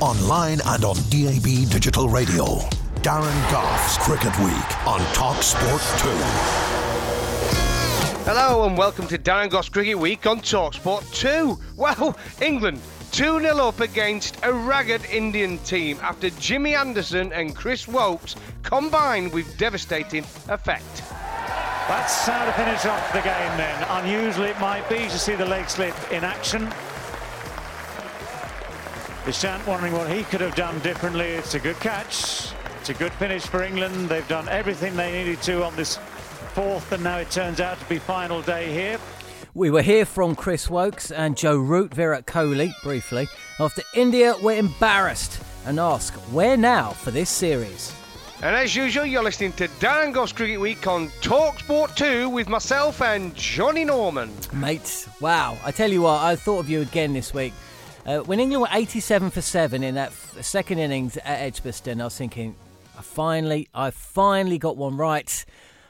Online and on DAB Digital Radio. Darren Gough's Cricket Week on Talk Sport 2. Hello and welcome to Darren Gough's Cricket Week on Talksport 2. Well, England 2 0 up against a ragged Indian team after Jimmy Anderson and Chris Woakes combined with devastating effect. That's how to finish off the game then. Unusual it might be to see the leg slip in action. Deshant wondering what he could have done differently. It's a good catch. It's a good finish for England. They've done everything they needed to on this fourth, and now it turns out to be final day here. We were here from Chris Woakes and Joe Root, Virat Kohli, briefly. After India were embarrassed and ask, where now for this series? And as usual, you're listening to Darren Gough's Cricket Week on Talksport 2 with myself and Johnny Norman. Mate, wow. I tell you what, I thought of you again this week. Uh, when England were 87 for 7 in that f- second innings at Edgbaston, I was thinking, I finally, I finally got one right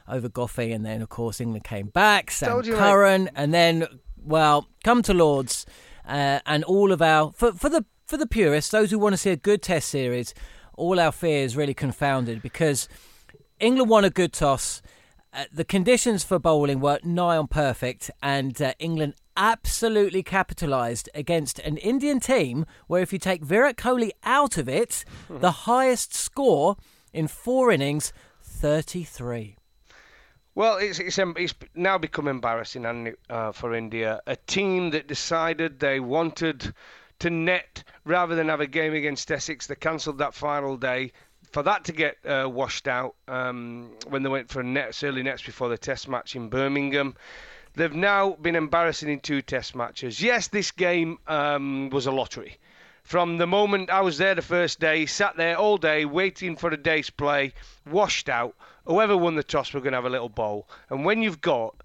over Goffey, and then of course England came back, Sam. Curran, and then well, come to Lords, uh, and all of our for for the for the purists, those who want to see a good Test series, all our fears really confounded because England won a good toss. Uh, the conditions for bowling were nigh on perfect, and uh, England absolutely capitalised against an Indian team where, if you take Virat Kohli out of it, the highest score in four innings, 33. Well, it's, it's, it's now become embarrassing uh, for India. A team that decided they wanted to net rather than have a game against Essex. They cancelled that final day. For that to get uh, washed out um, when they went for nets, early nets before the test match in Birmingham. They've now been embarrassing in two test matches. Yes, this game um, was a lottery. From the moment I was there the first day, sat there all day waiting for a day's play, washed out. Whoever won the toss were going to have a little bowl. And when you've got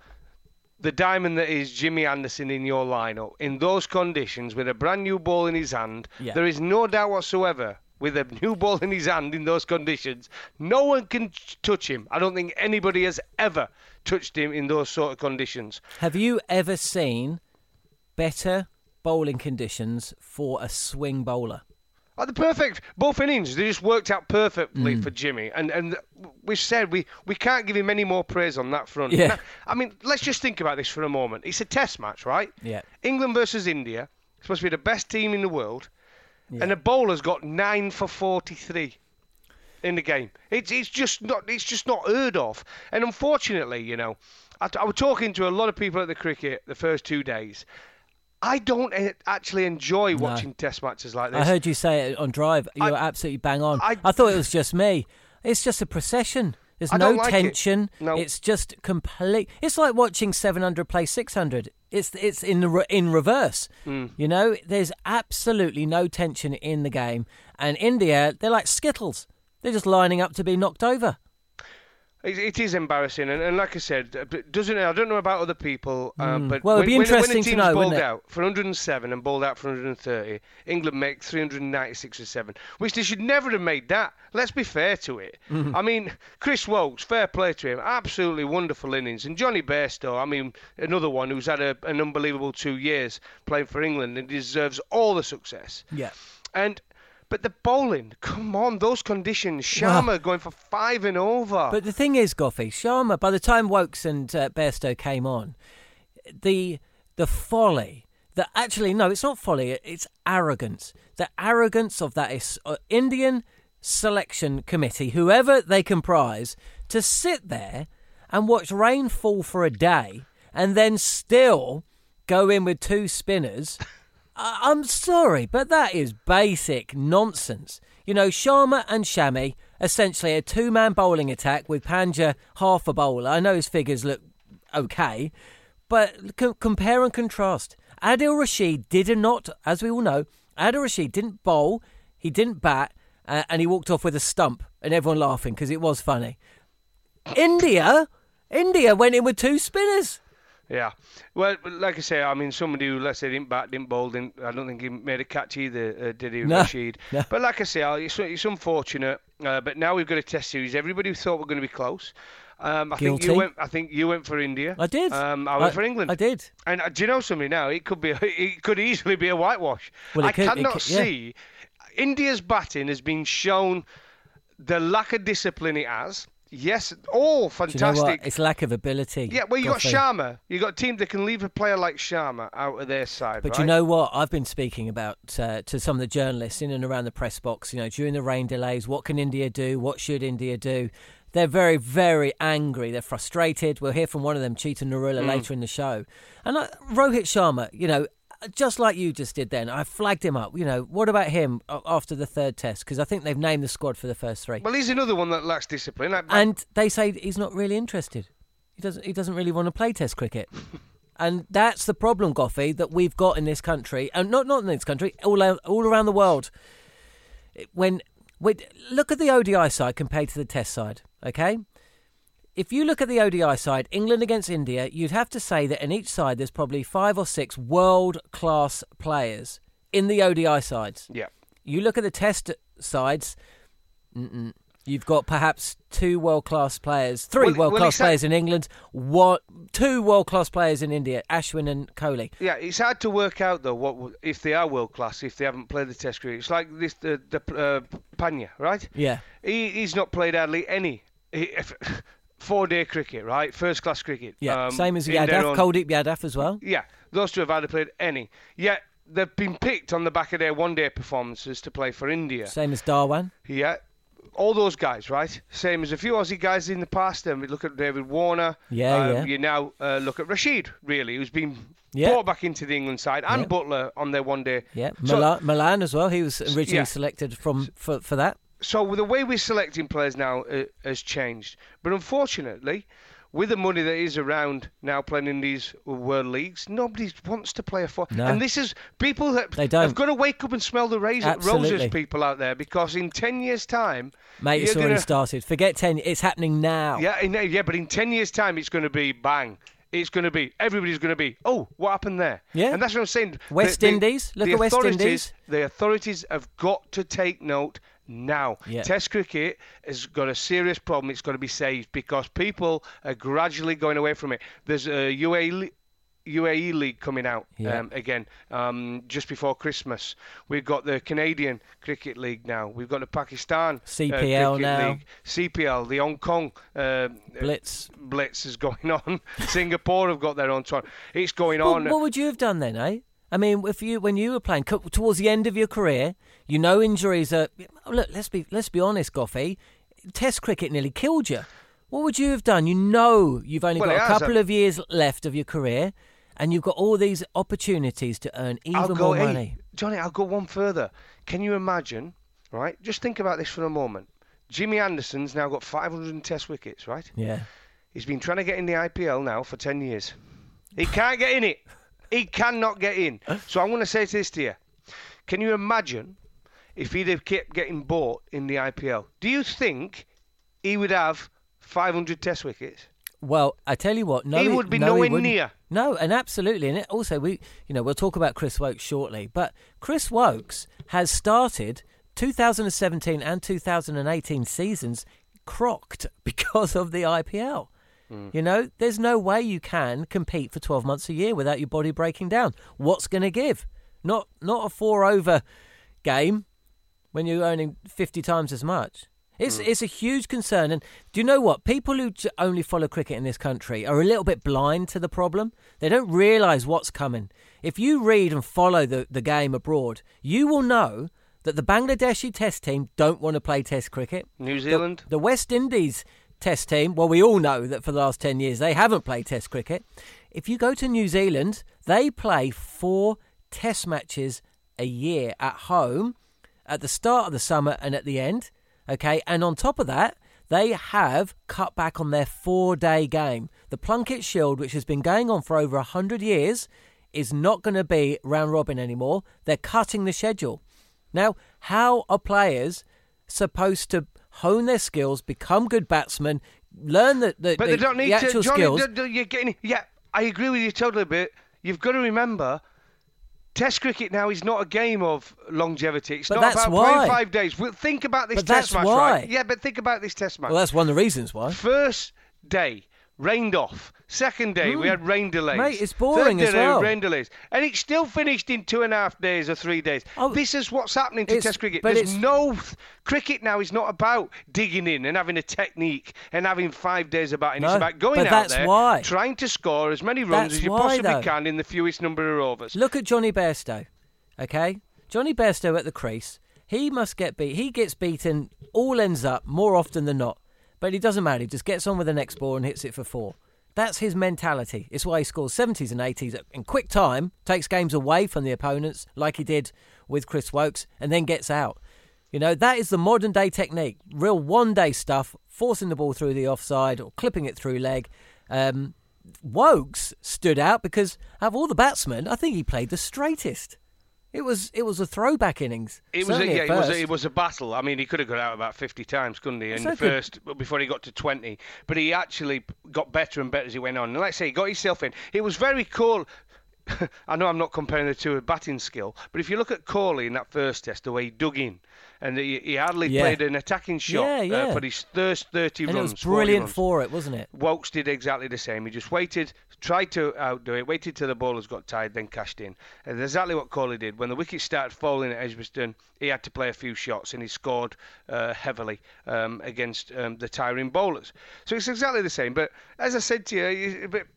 the diamond that is Jimmy Anderson in your lineup in those conditions with a brand new ball in his hand, Yeah. there is no doubt whatsoever. With a new ball in his hand in those conditions, no one can touch him. I don't think anybody has ever touched him in those sort of conditions. Have you ever seen better bowling conditions for a swing bowler? Oh, the perfect both innings. They just worked out perfectly Mm. for Jimmy, and and we said we we can't give him any more praise on that front. Yeah. Now, I mean, let's just think about this for a moment. It's a Test match, right? Yeah. England versus India. Supposed to be the best team in the world, Yeah. and the bowler's got nine for forty-three in the game. It's it's just not it's just not heard of. And unfortunately, you know, I, I was talking to a lot of people at the cricket the first two days. I don't actually enjoy No. watching Test matches like this. I heard you say it on drive. You were absolutely bang on. I, I- thought it was just me. It's just a procession. There's I no like it. tension. No. It's just complete. It's like watching 700 play 600. It's it's in the re- in reverse. Hmm. You know, there's absolutely no tension in the game. And India, they're like skittles. They're just lining up to be knocked over. It, it is embarrassing, and, and like I said, uh, doesn't I don't know about other people, uh, but Mm. Well, it'd when, be when- interesting when to a team's know, bowled wouldn't it? out for 107 and bowled out for 130, England make 396 or seven, which they should never have made that. Let's be fair to it. Mm-hmm. I mean, Chris Woakes, fair play to him, absolutely wonderful innings, and Johnny Bairstow, I mean, another one who's had a, an unbelievable two years playing for England and deserves all the success. Yeah. And but the bowling, come on, those conditions. Sharma going for five and over. But the thing is, Goffey, Sharma, by the time Woakes and uh, Bairstow came on, the the folly that actually no, it's not folly, it's arrogance. The arrogance of that is, uh, Indian selection committee, whoever they comprise, to sit there and watch rain fall for a day and then still go in with two spinners. I'm sorry, but that is basic nonsense. You know, Sharma and Shami, essentially a two man bowling attack with Pandya half a bowler. I know his figures look okay, but c- compare and contrast. Adil Rashid did not, as we all know, Adil Rashid didn't bowl, he didn't bat, uh, and he walked off with a stump, and everyone laughing because it was funny. India, India went in with two spinners. Yeah. Well, like I say, I mean, somebody who, let's say, didn't bat, didn't bowl, didn't, I don't think he made a catch either, uh, did he, No, Rashid? no. But like I say, it's, it's unfortunate. Uh, but now we've got a test series. Everybody thought we're going to be close. Um, I think you went. I think you went for India. I did. Um, I went for England. I did. And uh, do you know something now? It could be. It could easily be a whitewash. Well, I could- cannot could- yeah. see. India's batting has been shown the lack of discipline it has. Yes, all Do you know fantastic. It's lack of ability. Yeah, well, you got Sharma. You got a team that can leave a player like Sharma out of their side. But right? you know what? I've been speaking about uh, to some of the journalists in and around the press box. You know, during the rain delays, what can India do? What should India do? They're very, very angry. They're frustrated. We'll hear from one of them, Chetan Narula, later in the show. And uh, Rohit Sharma, you know, just like you just did then, I flagged him up. You know, what about him after the third test? Because I think they've named the squad for the first three. Well, he's another one that lacks discipline. And they say he's not really interested. He doesn't. He doesn't really want to play Test cricket, and that's the problem, Goffey, that we've got in this country, and not not in this country, all all around the world. When we look at the ODI side compared to the Test side, okay. If you look at the ODI side, England against India, you'd have to say that in each side there's probably five or six world class players in the ODI sides. yeah. You look at the test sides. Mm-mm. You've got perhaps two world class players, three Well, world well, class exact- players in England, one, two world class players in India, Ashwin and Kohli. Yeah, it's hard to work out though what if they are world class if they haven't played the Test cricket. It's like this the the uh, Pandya, right? Yeah, He he's not played hardly any four day cricket, right? First class cricket. yeah. um, Same as Yadav, own- Kuldeep Yadav as well. Yeah, those two have hardly played any. Yet they've been picked on the back of their one day performances to play for India. Same as Dhawan. Yeah. All those guys, right? Same as a few Aussie guys in the past. Then we look at David Warner. Yeah, um, yeah. You now uh, look at Rashid, really, who's been Yeah. brought back into the England side, and Yeah. Buttler on their one day. Yeah, So- Malan, Malan as well. He was originally yeah. selected from for, for that. So the way we're selecting players now uh, has changed. But unfortunately, with the money that is around now playing in these world leagues, nobody wants to play a four. No. And this is people that They don't. have got to wake up and smell the razor, Absolutely. roses. People out there, because in ten years' time, Mate, it's already gonna- started. Forget ten. It's happening now. Yeah, in, yeah, but in ten years' time, it's going to be bang. It's going to be everybody's going to be. Oh, what happened there? Yeah. and that's what I'm saying. West Indies, look the at West Indies. The authorities have got to take note now. Yeah. Test cricket has got a serious problem. It's got to be saved because people are gradually going away from it. There's a UAE. UAE League coming out Yeah. um, again um, just before Christmas. We've got the Canadian Cricket League now. We've got the Pakistan uh, CPL Cricket now. League. CPL, the Hong Kong uh, Blitz. blitz is going on. Singapore have got their own tournament. It's going Well, on. what would you have done then, eh? I mean, if you when you were playing towards the end of your career, you know injuries are. Look, let's be let's be honest, Goffey. Test cricket nearly killed you. What would you have done? You know you've only Well, got a couple uh, of years left of your career, and you've got all these opportunities to earn even go, more hey, money. Johnny, I'll go one further. Can you imagine, right? Just think about this for a moment. Jimmy Anderson's now got 500 test wickets, right? Yeah. He's been trying to get in the IPL now for 10 years. He can't get in it. He cannot get in. So I'm going to say this to you. Can you imagine if he'd have kept getting bought in the IPL? Do you think he would have 500 Test wickets. Well, I tell you what, no, He would be no, nowhere near. No, and absolutely, and it also we, you know, we'll talk about Chris Woakes shortly, but Chris Woakes has started 2017 and 2018 seasons crocked because of the IPL. You know, there's no way you can compete for 12 months a year without your body breaking down. What's going to give? Not not a four over game when you're earning 50 times as much. It's mm. it's a huge concern. And do you know what? People who only follow cricket in this country are a little bit blind to the problem. They don't realise what's coming. If you read and follow the, the game abroad, you will know that the Bangladeshi Test team don't want to play Test cricket. New The- Zealand. The, West Indies Test team, well, we all know that for the last 10 years they haven't played Test cricket. If you go to New Zealand, they play four Test matches a year at home at the start of the summer and at the end. Okay, and on top of that, they have cut back on their four day game. The Plunket Shield, which has been going on for over 100 years, is not going to be round robin anymore. They're cutting the schedule. Now, how are players supposed to hone their skills, become good batsmen, learn the, the, But the, they don't need the to. Johnny, skills? you're getting. Yeah, I agree with you totally. But you've got to remember, Test cricket now is not a game of longevity. It's But not about why. playing five days. Well, think about this But Test match, why. right? Yeah, but think about this Test match. well, that's one of the reasons why. First day rained off. Second day we had rain delays. Hmm. Mate, it's boring Third as day, were well. Rain delays, and it still finished in two and a half days or three days. Oh, this is what's happening to Test cricket. but There's it's- no cricket now is not about digging in and having a technique and having five days about it. It's about going out there, why. trying to score as many runs That's as you why, possibly though. can in the fewest number of overs. Look at Johnny Bairstow, okay? Johnny Bairstow at the crease. He must get beat. He gets beaten all ends up more often than not. But it doesn't matter. He just gets on with the next ball and hits it for four. That's his mentality. It's why he scores 70s and 80s in quick time, takes games away from the opponents, like he did with Chris Woakes, and then gets out. You know, that is the modern day technique. Real one day stuff, forcing the ball through the offside or clipping it through leg. Um, Woakes stood out because out of all the batsmen, I think he played the straightest. It was it was a throwback innings. It was, a, yeah, it was, a, it was a battle. I mean, he could have got out about 50 times, couldn't he, in So the first, before he got to 20. But he actually got better and better as he went on. And let's say he got himself in. It was very cool. I know I'm not comparing the two with batting skill, but if you look at Kohli in that first test, the way he dug in, and he, he hardly Yeah. played an attacking shot Yeah, yeah. Uh, for his first 30 and it runs. was 40 brilliant runs. for it, wasn't it? Woakes did exactly the same. He just waited, tried to outdo it, waited till the bowlers got tired, then cashed in. And that's exactly what Kohli did. When the wickets started falling at Edgbaston, he had to play a few shots and he scored uh, heavily um, against um, the tiring bowlers. So it's exactly the same. But as I said to you, you- but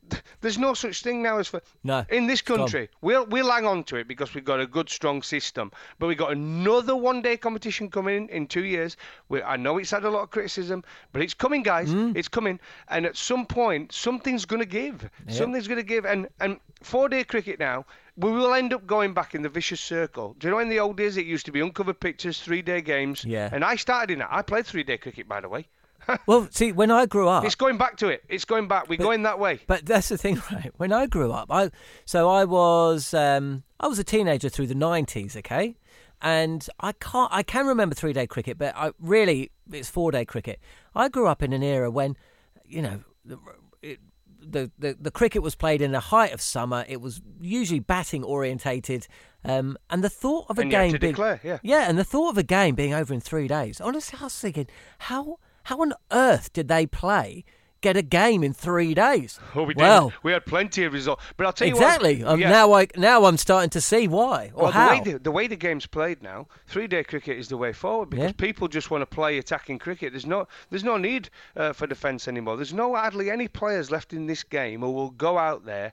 there's no such thing now as for No, in this country. We'll we'll hang on to it because we've got a good strong system. But we've got another one-day competition coming in in two years. We, I know it's had a lot of criticism, but it's coming, guys. Mm. It's coming, and at some point, something's going to give. Something's going to give, and and four-day cricket now. We will end up going back in the vicious circle. Do you know in the old days it used to be uncovered pictures, three-day games? Yeah. And I started in that. I played three-day cricket, by the way. Well, see, when I grew up, It's going back to it. It's going back. We're going that way. But that's the thing, right? When I grew up, I so I was um, I was a teenager through the nineties, okay, and I can't I can remember three day cricket, but I really it's four day cricket. I grew up in an era when, you know, the, it, the the the cricket was played in the height of summer. It was usually batting orientated, um, and the thought of a And game being declare, yeah. yeah, and the thought of a game being over in three days. Honestly, I was thinking, how how on earth did they play get a game in three days? Oh, we did. well, we had plenty of results. But I'll tell you exactly. what. Um, yeah. Now I now I'm starting to see why or Well, how. the way the, the way the game's played now, three-day cricket is the way forward because Yeah. people just want to play attacking cricket. There's no there's no need uh, for defence anymore. There's no hardly any players left in this game who will go out there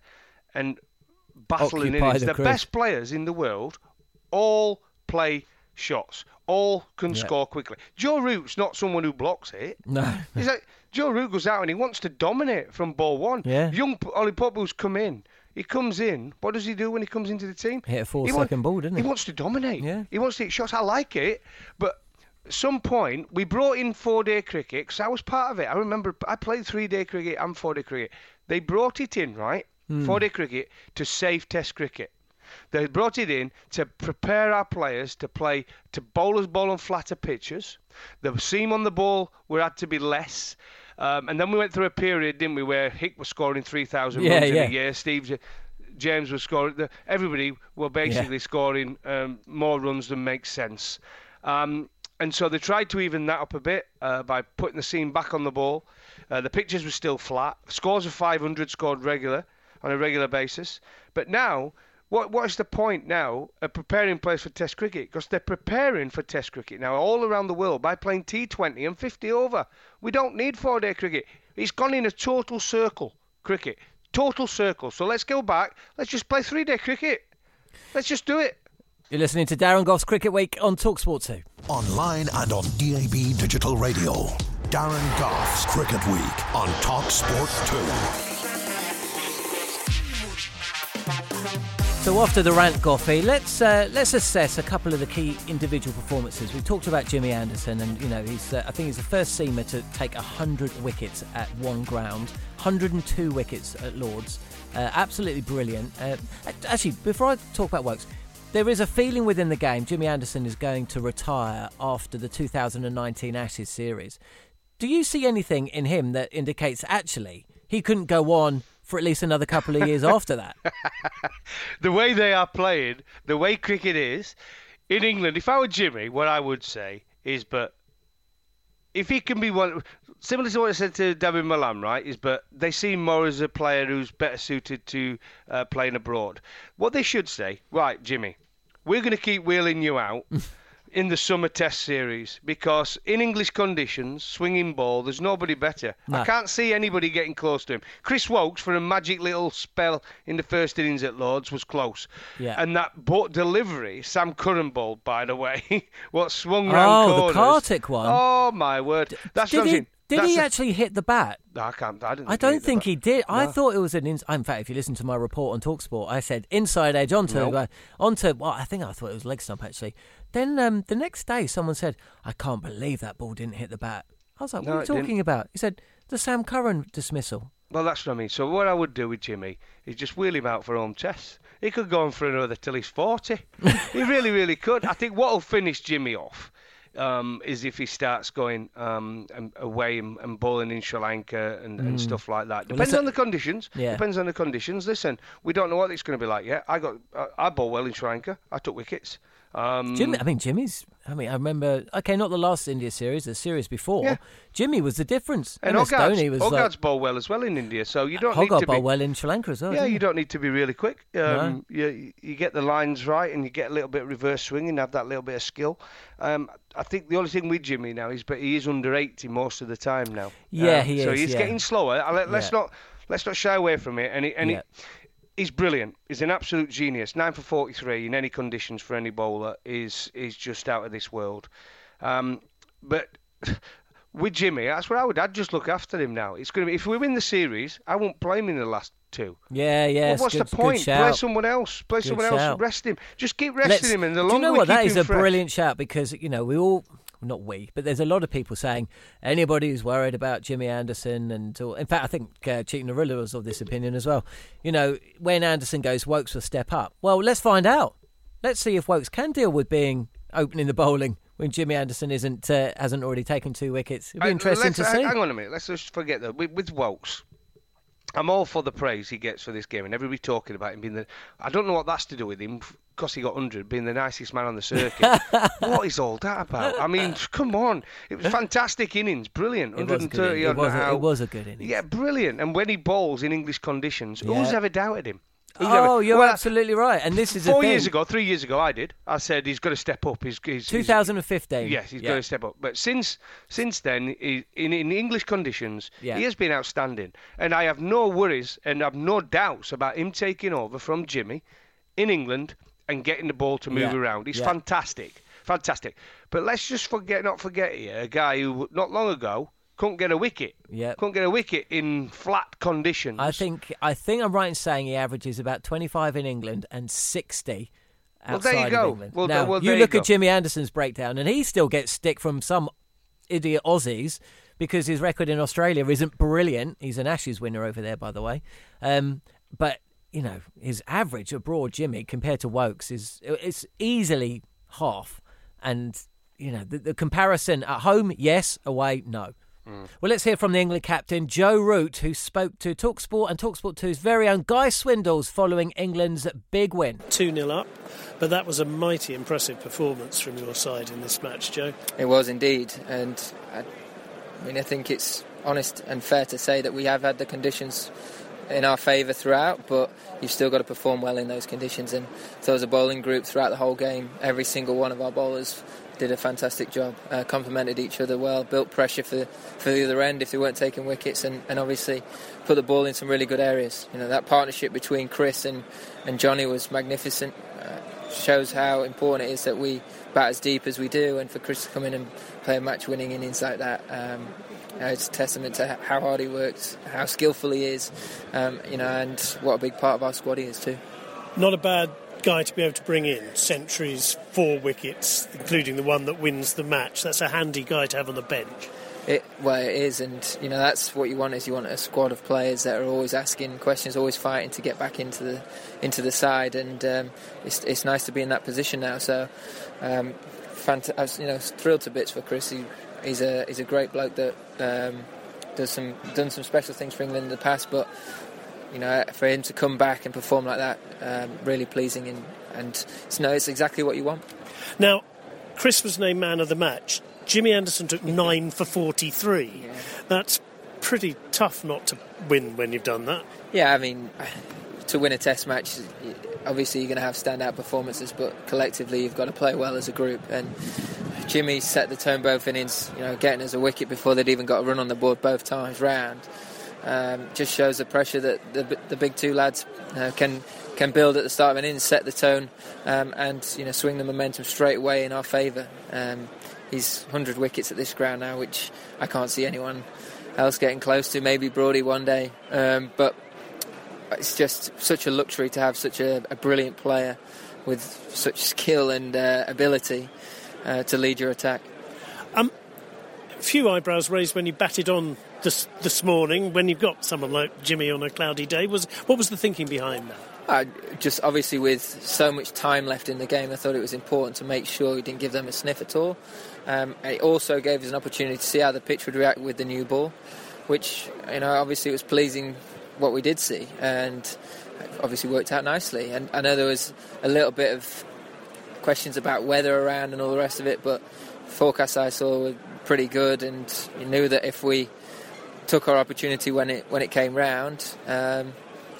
and battle in innings. the The best players in the world all play shots, all can score quickly. Joe Root's not someone who blocks it. no, He's like Joe Root goes out and he wants to dominate from ball one. Yeah. Young P- Ollie Pope come in. He comes in. What does he do when he comes into the team? Hit a four He second ball, didn't he? He wants to dominate. Yeah. He wants to hit shots. I like it, but at some point we brought in four day cricket because I was part of it. I remember I played three day cricket and four day cricket. They brought it in right, Hmm. four day cricket to save Test cricket. They brought it in to prepare our players to play to bowlers ball on flatter pitches. The seam on the ball were had to be less. Um, and then we went through a period, didn't we, where Hick was scoring 3,000 Yeah, runs in yeah. a year. Steve James was scoring. The, everybody were basically scoring um, more runs than makes sense. Um, and so they tried to even that up a bit uh, by putting the seam back on the ball. Uh, the pitches were still flat. Scores of 500 scored regular on a regular basis. But now, what what is the point now of preparing players for Test cricket? Because they're preparing for Test cricket now all around the world by playing T20 and 50 over. We don't need four-day cricket. It's gone in a total circle cricket, total circle. So let's go back. Let's just play three-day cricket. Let's just do it. You're listening to Darren Gough's Cricket Week on Talksport 2. Online and on DAB Digital Radio. Darren Gough's Cricket Week on Talksport 2. So after the rant, Goffy, let's uh, let's assess a couple of the key individual performances. We've talked about Jimmy Anderson, and you know he's uh, I think he's the first seamer to take hundred wickets at one ground, 102 wickets at Lords. Uh, absolutely brilliant. Uh, actually, before I talk about Woakes, there is a feeling within the game Jimmy Anderson is going to retire after the 2019 Ashes series. Do you see anything in him that indicates actually he couldn't go on for at least another couple of years after that? the way they are playing, the way cricket is in England. If I were Jimmy, what I would say is, but if he can be one, similar to what I said to David Malan, right? Is but they see more as a player who's better suited to uh, playing abroad. What they should say, right, Jimmy, we're going to keep wheeling you out. In the summer test series, because in English conditions, swinging ball, there's nobody better. I can't see anybody getting close to him. Chris Woakes, for a magic little spell in the first innings at Lords, was close. Yeah. And that boat delivery, Sam Curran bowled, by the way, what swung Oh, round the. Karthik one. Oh my word! That's did he, did That's he a- actually hit the bat? No, I can't. I, didn't I don't think he did. I thought it was an. Ins- in fact, if you listen to my report on Talksport, I said inside edge onto Nope. uh, onto. Well, I think I thought it was leg stump actually. Then um, the next day, someone said, "I can't believe that ball didn't hit the bat." I was like, "What No, are you it didn't. talking about?" He said, "The Sam Curran dismissal." Well, that's what I mean. So what I would do with Jimmy is just wheel him out for home tests. He could go on for another till he's forty. he really, really could. I think what'll finish Jimmy off um, is if he starts going um, away and, and bowling in Sri Lanka and, and stuff like that. Depends listen- on the conditions. Yeah. Depends on the conditions. Listen, we don't know what it's going to be like yet. I got I, I bowled well in Sri Lanka. I took wickets. Um, Jimmy, I mean, Jimmy's. I mean, I remember. Okay, not the last India series, the series before. Yeah. Jimmy was the difference. and MS Dhoni was Hogarth's like. bowled well as well in India, so you don't need to be. well in Sri Lanka as well. Yeah, you don't need to be really quick. Um, you, you get the lines right and you get a little bit of reverse swing and have that little bit of skill. Um, I think the only thing with Jimmy now is, but he is under 80 most of the time now. Yeah, Um, he So is, he's yeah. getting slower. Let, us Yeah. not let's not shy away from it. And, he, and Yeah. he, he's brilliant. He's an absolute genius. Nine for 43 in any conditions for any bowler is is just out of this world. Um, but with Jimmy, that's what I would. I'd just look after him now. It's going to be if we win the series, I won't play him in the last two. Yeah, yeah. Well, what's good, the point? Play someone else. Play Good someone else. Rest him. Just keep resting Let's- him, and the long. do you longer know what? That him a brilliant shout because you know we all, not we, but there's a lot of people saying anybody who's worried about Jimmy Anderson and in fact I think uh, Chetan Narula was of this opinion as well. You know when Anderson goes, Woakes will step up. Well, let's find out. Let's see if Woakes can deal with being opening the bowling when Jimmy Anderson isn't uh, hasn't already taken two wickets. It'd be Uh, interesting to see. Hang on a minute. Let's just forget that with, with Woakes. I'm all for the praise he gets for this game, and everybody talking about him being the. I don't know what that's to do with him, because he got 100, being the nicest man on the circuit. what is all that about? I mean, come on. It was fantastic innings, brilliant. It was a good 130 innings. It odd was a- out. it was a good innings. Yeah, brilliant. And when he bowls in English conditions, who's ever doubted him? Who's Oh, ever- you're Well, absolutely right. And this is Four years ago, three years ago, I did. I said he's got to step up. He's, he's, he's 2015. Yes, he's Yeah. got to step up. But since since then, he, in in English conditions, Yeah. he has been outstanding, and I have no worries and I have no doubts about him taking over from Jimmy in England and getting the ball to move Yeah. around. He's Yeah. fantastic, fantastic. But let's just forget, not forget here, a guy who not long ago couldn't get a wicket. Yep. couldn't get a wicket in flat conditions. I think I think I'm right in saying he averages about 25 in England and 60 Well, there you go. Well, now, well, you look you at. Jimmy Anderson's breakdown, and he still gets stick from some idiot Aussies because his record in Australia isn't brilliant. He's an Ashes winner over there, by the way. Um, but you know, his average abroad, Jimmy, compared to Woakes, is it's easily half. And you know, the, the comparison at home, yes, away, no. Mm. Well, let's hear from the England captain, Joe Root, who spoke to Talksport and Talksport 2's very own Guy Swindles following England's big win. 2 0 up, but that was a mighty impressive performance from your side in this match, Joe. It was indeed, and I, I mean, I think it's honest and fair to say that we have had the conditions in our favour throughout, but you've still got to perform well in those conditions. And so, as a bowling group throughout the whole game, every single one of our bowlers did a fantastic job, uh, complemented each other well, built pressure for, for the other end if they weren't taking wickets, and, and obviously put the ball in some really good areas. You know that partnership between Chris and, and Johnny was magnificent. Uh, shows how important it is that we bat as deep as we do, and for Chris to come in and play a match-winning innings like that. Um, uh, it's a testament to how hard he works, how skillful he is, um, you know, and what a big part of our squad he is too. Not a bad guy to be able to bring in. Centuries, four wickets, including the one that wins the match. That's a handy guy to have on the bench. It, well, it is, and you know that's what you want. Is you want a squad of players that are always asking questions, always fighting to get back into the into the side, and um, it's, it's nice to be in that position now. So, um, fant- I was you know thrilled to bits for Chris. He, he's a he's a great bloke that um, does some done some special things for England in the past, but you know, for him to come back and perform like that, um, really pleasing, and, and you know, it's exactly what you want. Now, Chris was named man of the match. Jimmy Anderson took nine for 43. Yeah. That's pretty tough not to win when you've done that. Yeah, I mean, to win a test match, obviously you're going to have standout performances, but collectively you've got to play well as a group. And Jimmy set the tone both innings, you know, getting us a wicket before they'd even got a run on the board both times round um, just shows the pressure that the, the big two lads uh, can can build at the start of an innings, set the tone, um, and you know swing the momentum straight away in our favour. Um, he's 100 wickets at this ground now, which I can't see anyone else getting close to. Maybe Brody one day, um, but it's just such a luxury to have such a, a brilliant player with such skill and uh, ability uh, to lead your attack. Um, few eyebrows raised when you batted on this this morning when you've got someone like Jimmy on a cloudy day. Was what was the thinking behind that? Uh, just obviously with so much time left in the game, I thought it was important to make sure we didn't give them a sniff at all. Um, it also gave us an opportunity to see how the pitch would react with the new ball, which you know obviously was pleasing what we did see, and obviously worked out nicely. And I know there was a little bit of questions about weather around and all the rest of it, but forecasts I saw were pretty good, and you knew that if we took our opportunity when it when it came round, um,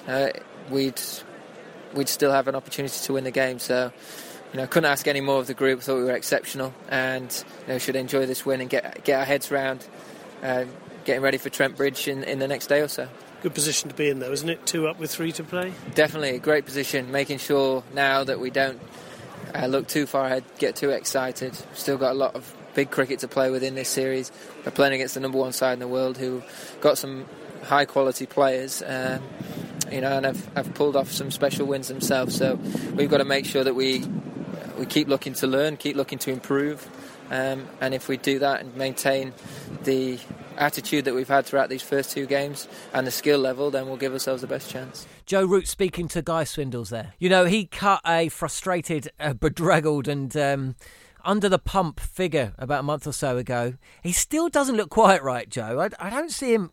uh, we'd we'd still have an opportunity to win the game. So, you know, couldn't ask any more of the group. Thought we were exceptional, and you know, should enjoy this win and get get our heads round, uh, getting ready for Trent Bridge in, in the next day or so. Good position to be in, though, isn't it? Two up with three to play. Definitely a great position. Making sure now that we don't uh, look too far ahead, get too excited. Still got a lot of big cricket to play within this series. We're playing against the number one side in the world who got some high quality players. Uh, you know, and have, have pulled off some special wins themselves. So we've got to make sure that we we keep looking to learn, keep looking to improve, um, and if we do that and maintain the attitude that we've had throughout these first two games and the skill level, then we'll give ourselves the best chance. Joe Root speaking to Guy Swindells there. You know, he cut a frustrated, uh, bedraggled, and um, under the pump figure about a month or so ago. He still doesn't look quite right, Joe. I, I don't see him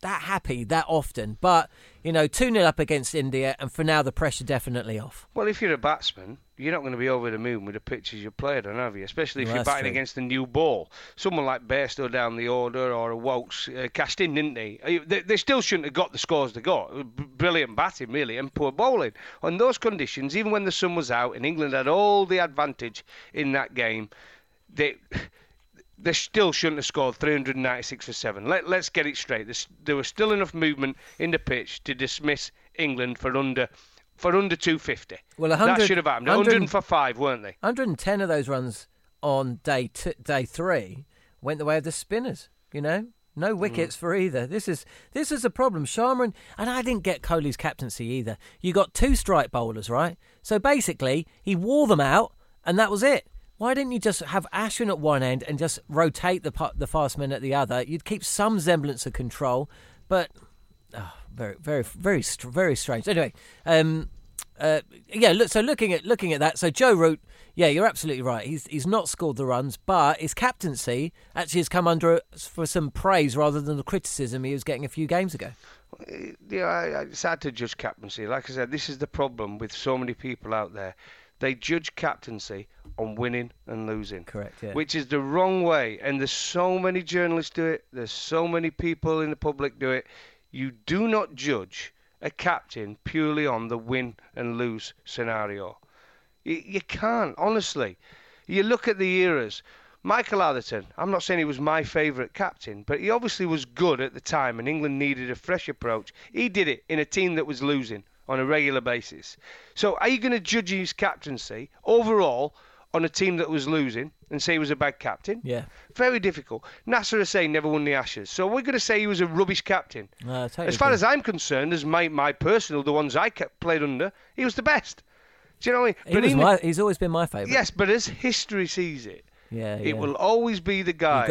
that happy that often. But, you know, 2 0 up against India, and for now, the pressure definitely off. Well, if you're a batsman, you're not going to be over the moon with the pitches you played on, have you? Especially if well, you're batting true. against a new ball. Someone like Bairstow down the order or a Woakes uh, cashed in, didn't they? they? They still shouldn't have got the scores they got. Brilliant batting, really, and poor bowling. On those conditions, even when the sun was out and England had all the advantage in that game, they they still shouldn't have scored 396 for seven. Let, us get it straight. There's, there was still enough movement in the pitch to dismiss England for under for under 250. Well, that should have happened. 100 for five, weren't they? 110 of those runs on day t- day three went the way of the spinners. You know, no mm. wickets mm. for either. This is this is a problem. Sharma and I didn't get Kohli's captaincy either. You got two strike bowlers, right? So basically, he wore them out, and that was it. Why didn't you just have Ashwin at one end and just rotate the the fast men at the other? You'd keep some semblance of control, but oh, very, very, very, very strange. Anyway, um, uh, yeah. Look, so looking at looking at that, so Joe Root, yeah, you're absolutely right. He's he's not scored the runs, but his captaincy actually has come under for some praise rather than the criticism he was getting a few games ago. Yeah, it's hard to judge captaincy. Like I said, this is the problem with so many people out there. They judge captaincy on winning and losing. Correct, yeah. Which is the wrong way. And there's so many journalists do it. There's so many people in the public do it. You do not judge a captain purely on the win and lose scenario. You, you can't, honestly. You look at the eras. Michael Atherton, I'm not saying he was my favourite captain, but he obviously was good at the time and England needed a fresh approach. He did it in a team that was losing on a regular basis. So are you going to judge his captaincy overall on a team that was losing and say he was a bad captain? Yeah. Very difficult. Nasser Hussain never won the Ashes. So we're going to say he was a rubbish captain. Totally as far as I'm concerned, as my, my personal, the ones I kept played under, he was the best. Do you know what I mean? He was in- my, he's always been my favourite. Yes, but as history sees it, Yeah, it yeah. will always be the guys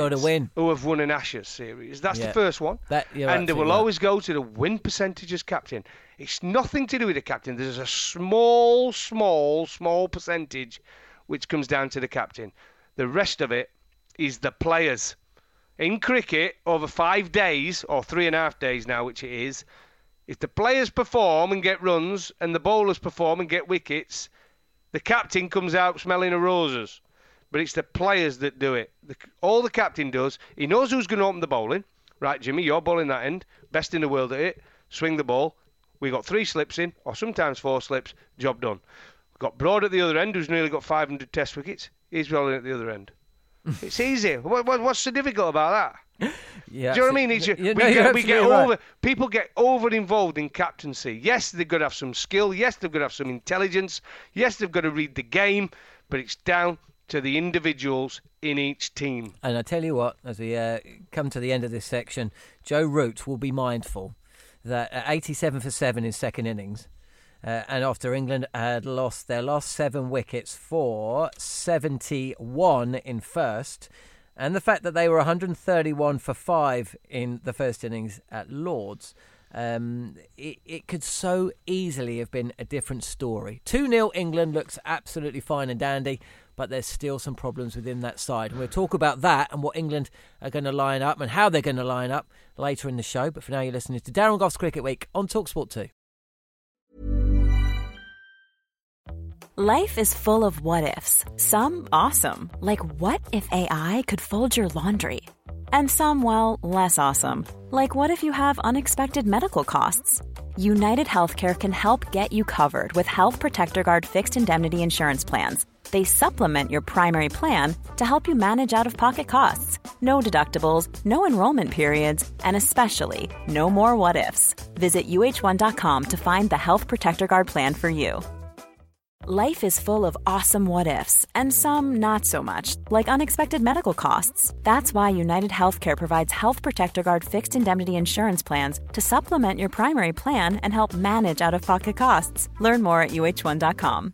who have won an Ashes series. That's Yeah. the first one. That- and they will right. always go to the win percentage as captain. It's nothing to do with the captain. There's a small, small, small percentage which comes down to the captain. The rest of it is the players. In cricket, over five days, or three and a half days now, which it is, if the players perform and get runs and the bowlers perform and get wickets, the captain comes out smelling of roses. But it's the players that do it. The, all the captain does, he knows who's going to open the bowling. Right, Jimmy, you're bowling that end. Best in the world at it. Swing the ball. We got three slips in, or sometimes four slips. Job done. Got Broad at the other end, who's nearly got 500 Test wickets. He's bowling at the other end. it's easy. What, what, what's so difficult about that? Yeah, Do you know what I mean? It's, Yeah, we no, get, we get absolutely right. over. People get over involved in captaincy. Yes, they've got to have some skill. Yes, they've got to have some intelligence. Yes, they've got to read the game. But it's down to the individuals in each team. And I tell you what, as we uh, come to the end of this section, Joe Root will be mindful that at 87 for 7 in second innings, uh, and after England had lost their last seven wickets for 71 in first, and the fact that they were 131 for 5 in the first innings at Lords, um, it, it could so easily have been a different story. 2 0 England looks absolutely fine and dandy, but there's still some problems within that side. And we'll talk about that and what England are going to line up and how they're going to line up later in the show. But for now, you're listening to Darren Gough's Cricket Week on Talksport 2. Life is full of what ifs. Some awesome, like what if AI could fold your laundry? And some, well, less awesome, like what if you have unexpected medical costs? United Healthcare can help get you covered with Health Protector Guard fixed indemnity insurance plans. They supplement your primary plan to help you manage out of pocket costs. No deductibles, no enrollment periods, and especially no more what ifs. Visit uh1.com to find the Health Protector Guard plan for you. Life is full of awesome what ifs, and some not so much, like unexpected medical costs. That's why United Healthcare provides Health Protector Guard fixed indemnity insurance plans to supplement your primary plan and help manage out of pocket costs. Learn more at uh1.com.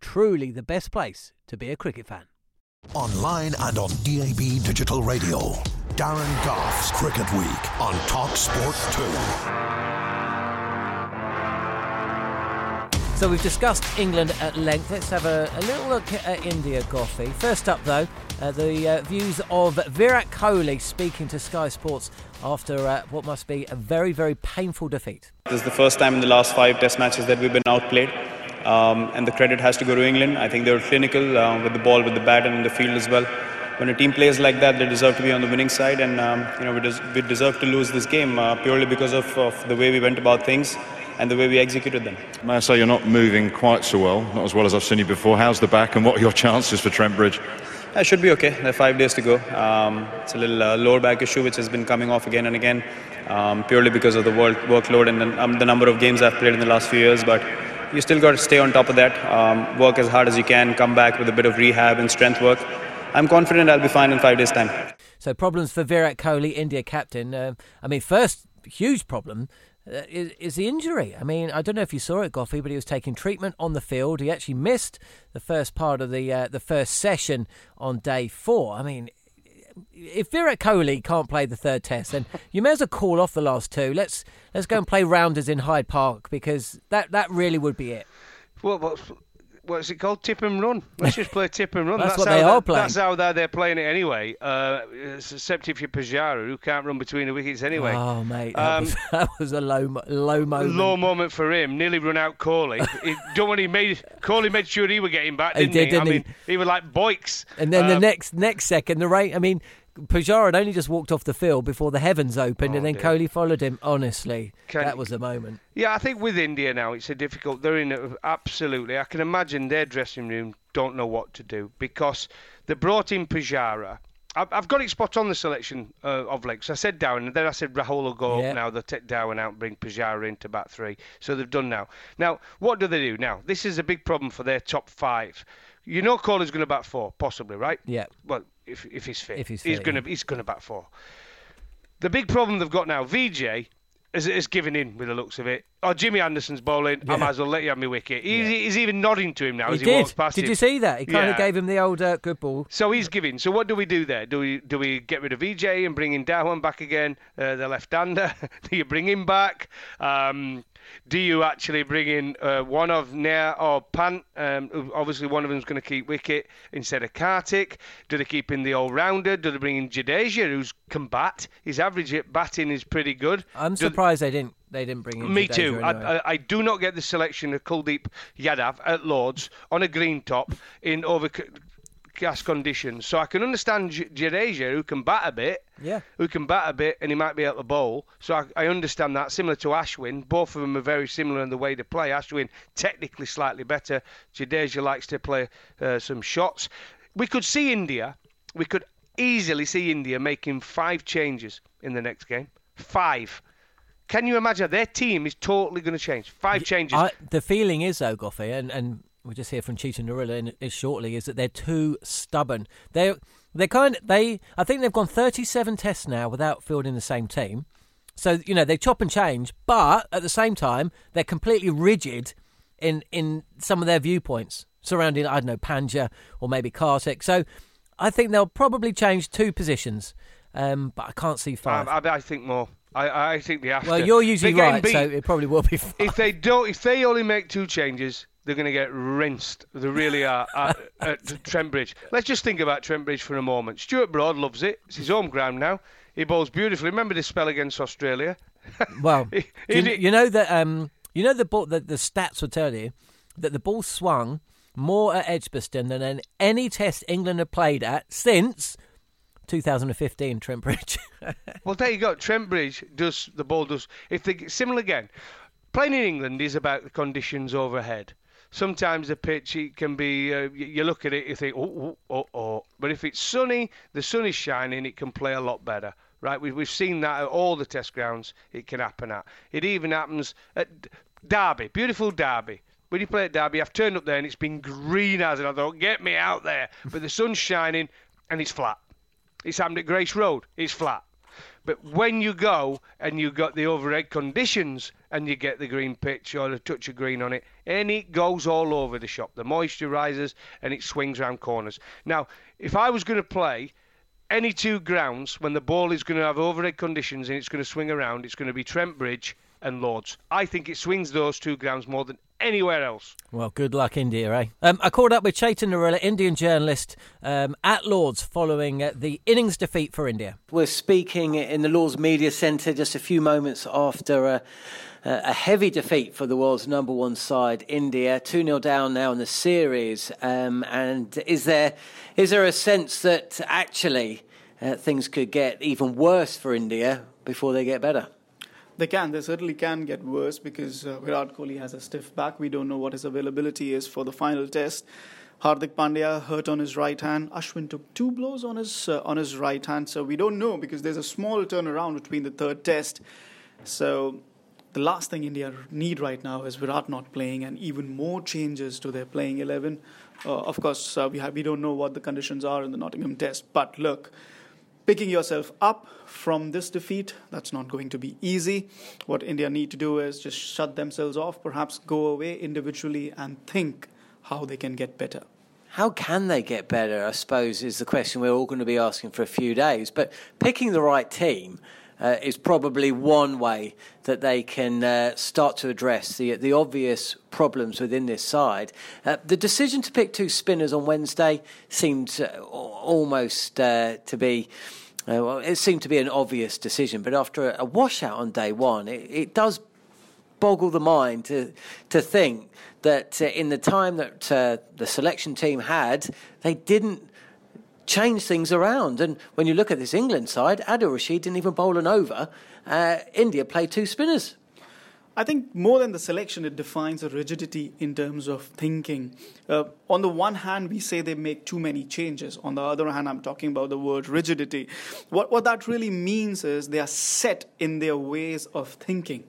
Truly the best place to be a cricket fan. Online and on DAB Digital Radio. Darren Gough's Cricket Week on Talk Sport 2. So we've discussed England at length. Let's have a, a little look at India, Goffey. First up, though, uh, the uh, views of Virat Kohli speaking to Sky Sports after uh, what must be a very, very painful defeat. This is the first time in the last five Test matches that we've been outplayed, um, and the credit has to go to England. I think they were clinical uh, with the ball, with the bat, and in the field as well. When a team plays like that, they deserve to be on the winning side, and um, you know we, des- we, deserve to lose this game uh, purely because of, of the way we went about things and the way we executed them. May I say you're not moving quite so well, not as well as I've seen you before. How's the back, and what are your chances for Trent Bridge? I should be okay. There are five days to go. Um, it's a little uh, lower back issue which has been coming off again and again, um, purely because of the work, workload and the, um, the, number of games I've played in the last few years. But you still got to stay on top of that, um, work as hard as you can, come back with a bit of rehab and strength work. I'm confident I'll be fine in five days' time. So problems for Virat Kohli, India captain. Uh, I mean, first huge problem uh, is, is, the injury. I mean, I don't know if you saw it, Goffey, but he was taking treatment on the field. He actually missed the first part of the uh, the first session on day four. I mean, if Virat Kohli can't play the third test, then you may as well call off the last two. Let's let's go and play rounders in Hyde Park because that that really would be it. Well, what's it called? Tip and run. Let's just play tip and run. that's, that's, what they are playing. That's how they're, they're playing it anyway. Uh, except if you're Pujara, who can't run between the wickets anyway. Oh mate, that, um, was, that was, a low low moment. Low moment for him. Nearly run out Kohli. he, don't want he made Kohli made sure he were getting back, didn't he? Did, Didn't I mean, he was like boix. And then um, the next next second, the rain. I mean. Pujara had only just walked off the field before the heavens opened, oh, and then dear. Kohli followed him. Honestly, can, that was a moment. Yeah, I think with India now, it's a difficult. They're in a, absolutely. I can imagine their dressing room don't know what to do because they brought in Pujara. I've got it spot on the selection uh, of legs. I said Dhawan, and then I said Rahul will go yeah. up now. They'll take Dhawan out and bring Pujara into bat three. So they've done now. Now, what do they do now? This is a big problem for their top five. You know, Kohli's going to bat four, possibly, right? Yeah. Well, if if he's fit, if he's, fit, he's going to he's going to bat four. The big problem they've got now, Vijay is, is giving in with the looks of it. Oh, Jimmy Anderson's bowling. Yeah. I might as well let you have my wicket. He's, yeah. he's even nodding to him now he as he did. walks past Did him. you see that? He kind yeah. of gave him the old uh, good ball. So he's giving. So what do we do there? Do we do we get rid of Vijay and bring in Dhawan back again, uh, the left-hander? do you bring him back? Um, do you actually bring in uh, one of Nair or Pant? Um, obviously, one of them's going to keep wicket instead of Karthik. Do they keep in the all-rounder? Do they bring in Jadeja, who's can bat? His average at batting is pretty good. I'm do surprised they didn't they didn't bring in. Me Jadeja too. Anyway. I, I, I, do not get the selection of Kuldeep Yadav at Lords on a green top in over gas conditions. So I can understand Jadeja, who can bat a bit, yeah, who can bat a bit, and he might be at the bowl. So I, I, understand that. Similar to Ashwin, both of them are very similar in the way they play. Ashwin technically slightly better. Jadeja likes to play uh, some shots. We could see India. We could easily see India making five changes in the next game. Five. Can you imagine? Their team is totally going to change. Five changes. I, the feeling is, though, Goffey, and, and we'll just hear from Chetan Narula in, shortly, is that they're too stubborn. They're they kind of, they I think they've gone 37 tests now without fielding the same team. So you know they chop and change, but at the same time they're completely rigid in in some of their viewpoints surrounding I don't know Pandya or maybe Karthik. So I think they'll probably change two positions, um, but I can't see five. I, I, I think more. I, I think they have well, to. you're usually right, beat. so it probably will be. Five. If they don't, if they only make two changes, they're going to get rinsed. They really are at, at Trent Bridge. Let's just think about Trent Bridge for a moment. Stuart Broad loves it. It's his home ground now. He bowls beautifully. Remember this spell against Australia? Well, he, he, you, you, know that um, you know the ball. The, the stats will tell you that the ball swung more at Edgbaston than in any test England have played at since 2015 Trent Bridge. well, there you go. Trent Bridge does the ball does. If they similar again, playing in England is about the conditions overhead sometimes the pitch it can be uh, you look at it you think oh, oh oh oh. But if it's sunny the sun is shining it can play a lot better right? We, we've seen that at all the test grounds it can happen at. It even happens at derby beautiful derby. When you play at derby i've turned up there and it's been green as and i thought get me out there. But the sun's shining and it's flat. It's happened at grace road it's flat. But when you go and you've got the overhead conditions and you get the green pitch or a touch of green on it, and it goes all over the shop. The moisture rises and it swings around corners. Now, if I was going to play any two grounds when the ball is going to have overhead conditions and it's going to swing around, it's going to be Trent Bridge and Lords. I think it swings those two grounds more than anywhere else. Well, good luck, India, eh? Um, I caught up with Chetan Narula, Indian journalist um, at Lords, following uh, the innings defeat for India. We're speaking in the Lords Media Centre just a few moments after uh, a heavy defeat for the world's number one side, India. 2 0 down now in the series. Um, and is there, is there a sense that actually uh, things could get even worse for India before they get better? They can. They certainly can get worse because uh, Virat Kohli has a stiff back. We don't know what his availability is for the final test. Hardik Pandya hurt on his right hand. Ashwin took two blows on his uh, on his right hand, so we don't know because there's a small turnaround between the third test. So the last thing India need right now is Virat not playing and even more changes to their playing eleven. Uh, of course, uh, we have, we don't know what the conditions are in the Nottingham Test, but look picking yourself up from this defeat that's not going to be easy. What india need to do is just shut themselves off perhaps go away individually and think how they can get better. How can they get better i suppose is the question we're all going to be asking for a few days. But picking the right team uh, is probably one way that they can uh, start to address the the obvious problems within this side. Uh, the decision to pick two spinners on Wednesday seemed uh, almost uh, to be uh, well, it seemed to be an obvious decision, but after a, washout on day one, it, it, does boggle the mind to to think that uh, in the time that uh, the selection team had, they didn't change things around. And when you look at this England side, Adil Rashid didn't even bowl an over. Uh, India played two spinners. I think more than the selection, it defines a rigidity in terms of thinking. Uh, on the one hand, we say they make too many changes. On the other hand, I'm talking about the word rigidity. What, what that really means is they are set in their ways of thinking.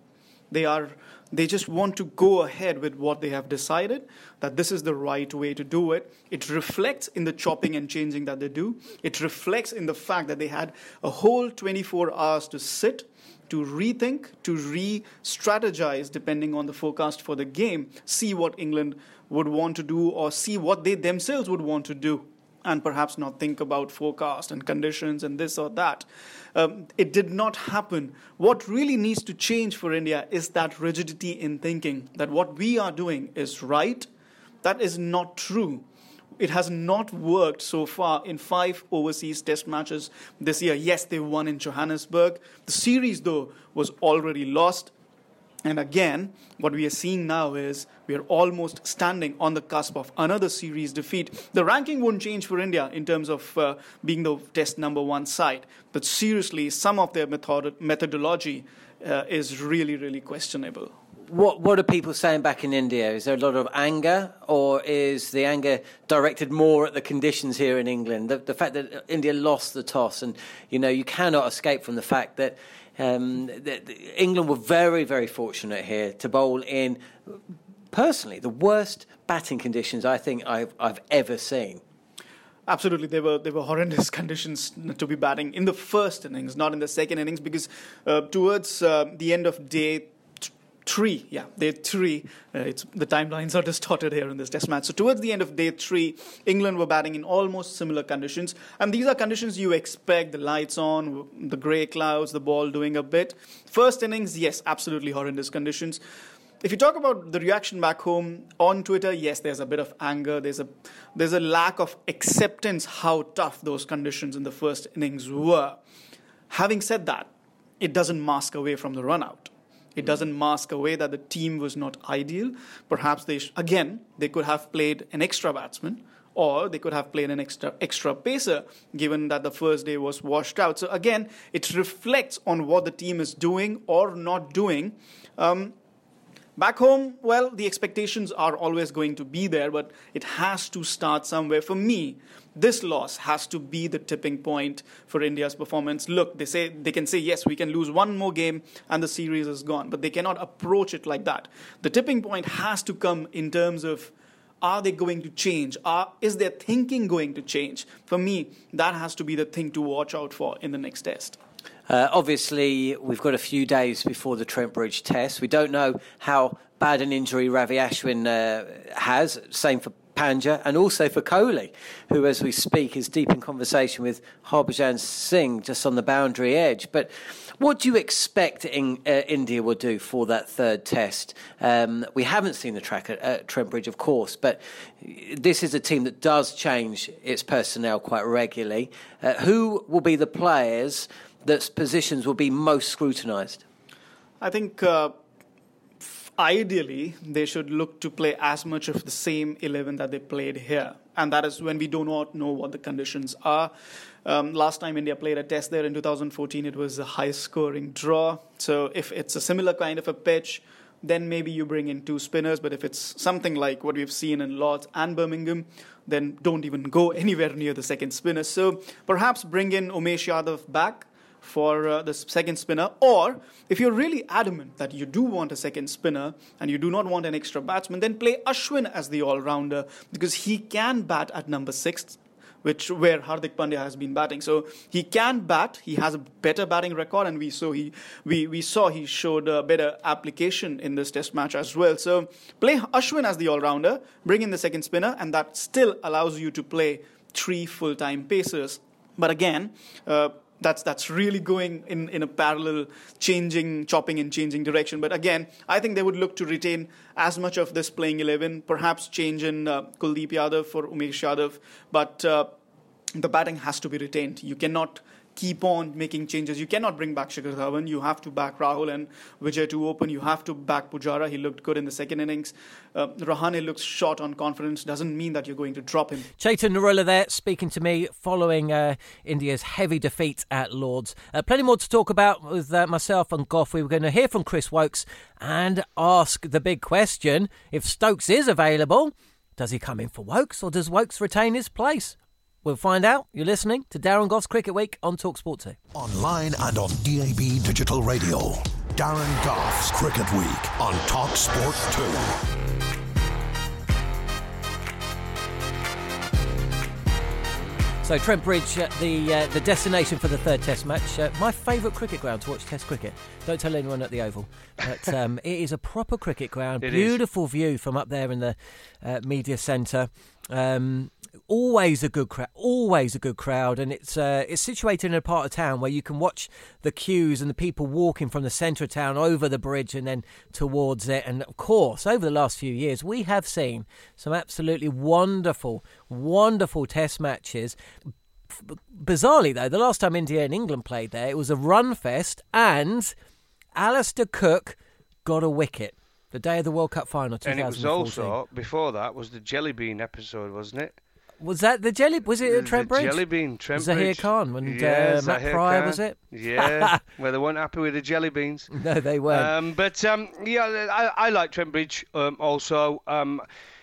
They are they just want to go ahead with what they have decided that this is the right way to do it. It reflects in the chopping and changing that they do. It reflects in the fact that they had a whole 24 hours to sit to rethink, to re strategize depending on the forecast for the game, see what England would want to do or see what they themselves would want to do, and perhaps not think about forecast and conditions and this or that. Um, it did not happen. What really needs to change for India is that rigidity in thinking that what we are doing is right. That is not true. It has not worked so far in five overseas test matches this year. Yes, they won in Johannesburg. The series, though, was already lost. And again, what we are seeing now is we are almost standing on the cusp of another series defeat. The ranking won't change for India in terms of uh, being the test number one side, but seriously, some of their method- methodology uh, is really, really questionable what what are people saying back in India? Is there a lot of anger, or is the anger directed more at the conditions here in England? The, the fact that India lost the toss, and you know you cannot escape from the fact that, um, England were very very fortunate here to bowl in personally the worst batting conditions I think I've I've ever seen. Absolutely, they were they were horrendous conditions to be batting in the first innings, not in the second innings, because uh, towards uh, the end of day three, yeah, day three. Uh, it's the timelines are distorted here in this test match. So towards the end of day three, England were batting in almost similar conditions, and these are conditions you expect: the lights on, the grey clouds, the ball doing a bit. First innings, yes, absolutely horrendous conditions. If you talk about the reaction back home on Twitter, yes, there's a bit of anger. There's a there's a lack of acceptance how tough those conditions in the first innings were. Having said that, it doesn't mask away from the run out. It doesn't mask away that the team was not ideal. Perhaps they, sh- again, they could have played an extra batsman or they could have played an extra extra pacer given that the first day was washed out so again it reflects on what the team is doing or not doing um, Back home, well, the expectations are always going to be there, but it has to start somewhere. For me, this loss has to be the tipping point for India's performance. Look, they say they can say yes, we can lose one more game and the series is gone, but they cannot approach it like that. The tipping point has to come in terms of are they going to change? Are, is their thinking going to change? For me, that has to be the thing to watch out for in the next test. Uh, obviously, we've got a few days before the Trent Bridge test. We don't know how bad an injury Ravi Ashwin uh, has. Same for Pandya and also for Kohli, who, as we speak, is deep in conversation with Harbhajan Singh just on the boundary edge. But What do you expect in, uh, India will do for that third test? Um, we haven't seen the track at, at Trent Bridge, of course, but this is a team that does change its personnel quite regularly. Uh, who will be the players that positions will be most scrutinised? I think uh, ideally they should look to play as much of the same 11 that they played here. And that is when we do not know what the conditions are. Um, last time India played a test there in 2014, it was a high scoring draw. So if it's a similar kind of a pitch, then maybe you bring in two spinners. But if it's something like what we've seen in Lords and Birmingham, then don't even go anywhere near the second spinner. So perhaps bring in Umesh Yadav back for uh, the second spinner. Or if you're really adamant that you do want a second spinner and you do not want an extra batsman, then play Ashwin as the all rounder because he can bat at number six which where Hardik Pandya has been batting. So he can bat. He has a better batting record, and we saw he we, we saw he showed better application in this Test match as well. So play Ashwin as the all rounder, bring in the second spinner, and that still allows you to play three full time pacers. But again. Uh, that's that's really going in, in a parallel changing chopping and changing direction. But again i think they would look to retain as much of this playing 11 perhaps change in uh, kuldeep yadav for umesh yadav. But uh, the batting has to be retained. You cannot keep on making changes. You cannot bring back Shikhar Dhawan. You have to back Rahul and Vijay to open. You have to back Pujara. He looked good in the second innings. Uh, Rahane looks short on confidence. Doesn't mean that you're going to drop him. Chetan Narula there speaking to me following uh, India's heavy defeat at Lords. Uh, plenty more to talk about with uh, myself and Gough. We were going to hear from Chris Woakes and ask the big question if Stokes is available. Does he come in for Woakes or does Woakes retain his place? We'll find out. You're listening to Darren Gough's Cricket Week on Talksport 2. Online and on DAB Digital Radio. Darren Gough's Cricket Week on Talksport 2. So Trent Bridge, uh, the uh, the destination for the third Test match. Uh, my favourite cricket ground to watch Test cricket. Don't tell anyone at the Oval, but um, it is a proper cricket ground. It Beautiful is. view from up there in the uh, media centre. Um, always a good crowd, always a good crowd, and it's uh, it's situated in a part of town where you can watch the queues and the people walking from the centre of town over the bridge and then towards it. And of course, over the last few years, we have seen some absolutely wonderful, wonderful Test matches. Bizarrely, though, the last time India and England played there, it was a run fest, and Alastair Cook got a wicket the day of the World Cup final, 2014. And it was also before that was the jelly bean episode, wasn't it? Was that the jelly? Was it at Trent the Bridge? Jelly bean, Trent Zahir Bridge. Khan and yeah, uh, Matt Zahir Prior, Khan. was it? Yeah, where they weren't happy with the jelly beans. No, they weren't. Um, but um, yeah, I, I like Trent Bridge um, also. Um,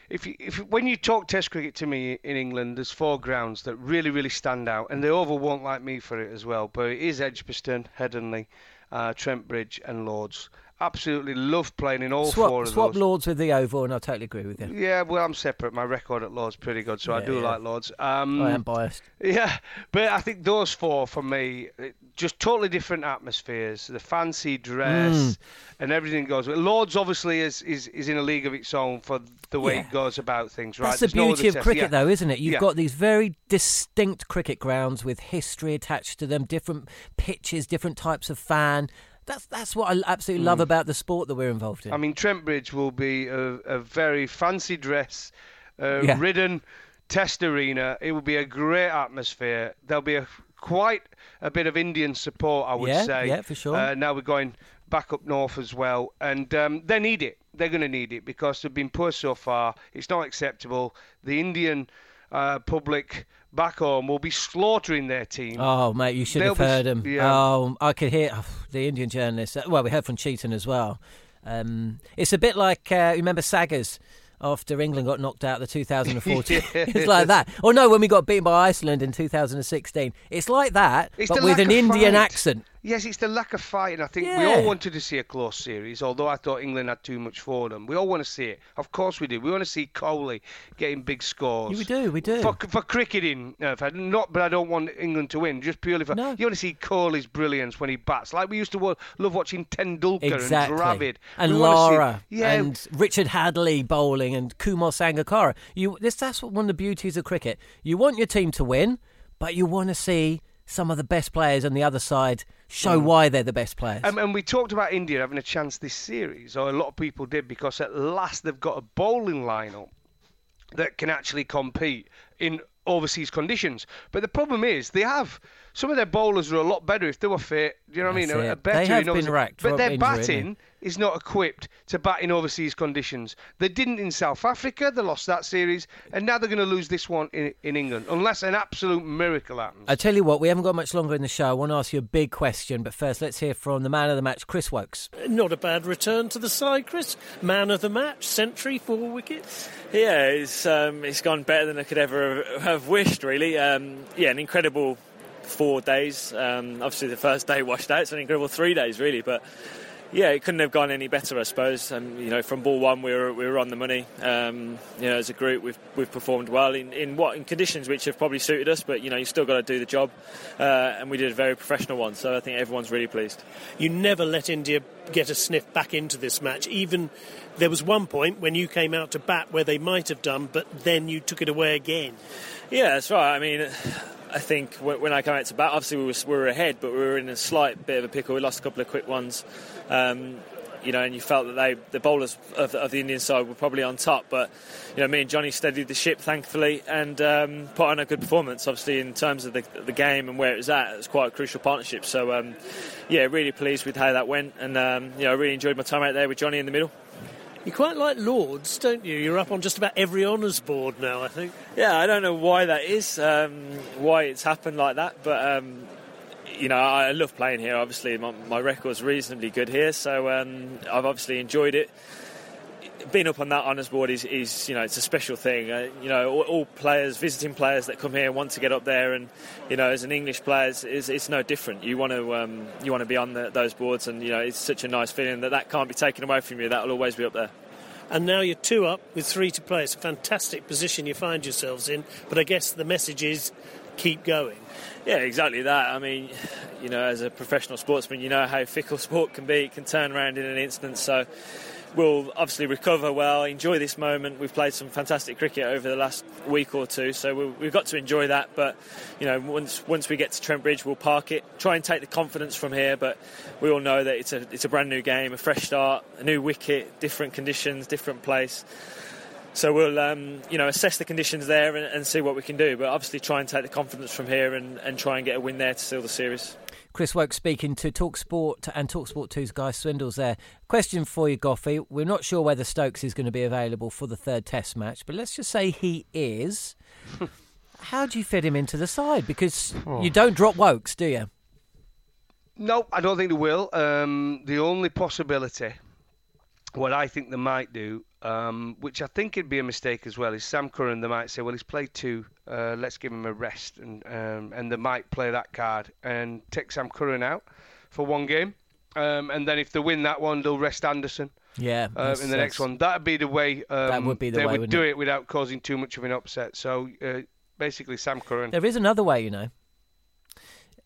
if you, if when you talk Test cricket to me in England, there's four grounds that really really stand out, and the Oval won't like me for it as well. But it is Edgbaston, Headingley, uh, Trent Bridge, and Lords. Absolutely love playing in all swap, four of those. swap. Lords with the Oval, and I totally agree with you. Yeah, well, I'm separate. My record at Lords pretty good, so I do yeah. like Lords. Um, I am biased. yeah, but I think those four for me, just totally different atmospheres. The fancy dress Mm. and everything goes. with Lords obviously is, is is in a league of its own for the way Yeah. it goes about things. Right? That's the There's no beauty other of test. cricket, Yeah. though, isn't it? You've Yeah. got these very distinct cricket grounds with history attached to them, different pitches, different types of fan. That's that's what I absolutely love Mm. about the sport that we're involved in. I mean, Trent Bridge will be a, a very fancy dress, uh, Yeah. ridden test arena. It will be a great atmosphere. There'll be a quite a bit of Indian support, I would Yeah, say. yeah, for sure. Uh, now we're going back up north as well, and um, they need it. They're going to need it because they've been poor so far. It's not acceptable. The Indian uh, public back home will be slaughtering their team. Oh, mate, you should They'll have heard him. yeah. Oh, I could hear oh, the Indian journalist. uh, Well, we heard from Chetan as well. Um, it's a bit like, uh, you remember Saggers after England got knocked out the 2014? it's like that. Or no, when we got beaten by Iceland in 2016. It's like that, It's but with an Indian fight. accent. Yes, it's the lack of fight, and I think we all wanted to see a close series. Although I thought England had too much for them, we all want to see it. Of course, we do. We want to see Kohli getting big scores. We do, we do. For, for cricketing, uh, for, not. But I don't want England to win. Just purely for No. you want to see Kohli's brilliance when he bats, like we used to love watching Tendulkar Exactly. and Dravid And We wanna see- Lara yeah, and Richard Hadlee bowling and Kumar Sangakkara. You this that's what one of the beauties of cricket. You want your team to win, but you want to see some of the best players on the other side show why they're the best players. Um, and we talked about India having a chance this series, or a lot of people did, because at last they've got a bowling lineup that can actually compete in overseas conditions. But the problem is they have some of their bowlers are a lot better if they were fit. Do you know what I mean? A- it. Better They have in overseas- been racked but their injury, haven't batting is not equipped to bat in overseas conditions. They didn't in South Africa. They lost that series, and now they're going to lose this one in, in England, unless an absolute miracle happens. I tell you what, we haven't got much longer in the show. I want to ask you a big question, but first let's hear from the man of the match, Chris Woakes. Not a bad return to the side, Chris. Man of the match, century, four wickets. Yeah, it's um, it's gone better than I could ever have wished. Really, um, yeah, an incredible four days. Um, obviously, the first day washed out. It's an incredible three days, really. But yeah, it couldn't have gone any better, I suppose. And you know, from ball one, we were we were on the money. Um, you know, as a group, we've we've performed well in, in what in conditions which have probably suited us. But you know, you still got to do the job, uh, and we did a very professional one. So I think everyone's really pleased. You never let India get a sniff back into this match. Even there was one point when you came out to bat where they might have done, but then you took it away again. Yeah, that's right. I mean, I think when I came out to bat, obviously we were, we were ahead, but we were in a slight bit of a pickle. We lost a couple of quick ones. Um, you know, and you felt that they, the bowlers of, of the Indian side were probably on top. But you know, me and Johnny steadied the ship, thankfully, and um, put on a good performance. Obviously, in terms of the, the game and where it was at, it was quite a crucial partnership. So, um, yeah, really pleased with how that went, and um, you know, I really enjoyed my time out there with Johnny in the middle. You quite like Lords, don't you? You're up on just about every honours board now, I think. Yeah, I don't know why that is, um, why it's happened like that, but um, you know, I love playing here. Obviously, my, my record's reasonably good here, so um, I've obviously enjoyed it. Being up on that honours board is, is, you know, it's a special thing. Uh, you know, all, all players, visiting players that come here want to get up there, and you know, as an English player, it's, it's, it's no different. You want to, um, you want to be on the, those boards, and you know, it's such a nice feeling that that can't be taken away from you. That will always be up there. And now you're two up with three to play. It's a fantastic position you find yourselves in. But I guess the message is keep going. Yeah, exactly that. I mean, you know, as a professional sportsman, you know how fickle sport can be. It can turn around in an instant. So we'll obviously recover well, enjoy this moment. We've played some fantastic cricket over the last week or two, so we- we've got to enjoy that. But you know, once once we get to Trent Bridge, we'll park it, try and take the confidence from here. But we all know that it's a it's a brand new game, a fresh start, a new wicket, different conditions, different place. So we'll, um, you know, assess the conditions there and, and see what we can do. But obviously, try and take the confidence from here and, and try and get a win there to seal the series. Chris Woakes speaking to Talksport and Talksport 2's Guy Swindles there. Question for you, Goffey. We're not sure whether Stokes is going to be available for the third test match, but let's just say he is. How do you fit him into the side? Because Oh. you don't drop Woakes, do you? No, I don't think they will. Um, the only possibility, what I think they might do, um, which I think it'd be a mistake as well, is Sam Curran. They might say, "Well, he's played two. Uh, let's give him a rest," and um, and they might play that card and take Sam Curran out for one game, um, and then if they win that one, they'll rest Anderson. Yeah. Uh, in the next one, that'd be the way. Um, That would be the they way, would do it? it? without causing too much of an upset. So uh, basically, Sam Curran. There is another way, you know.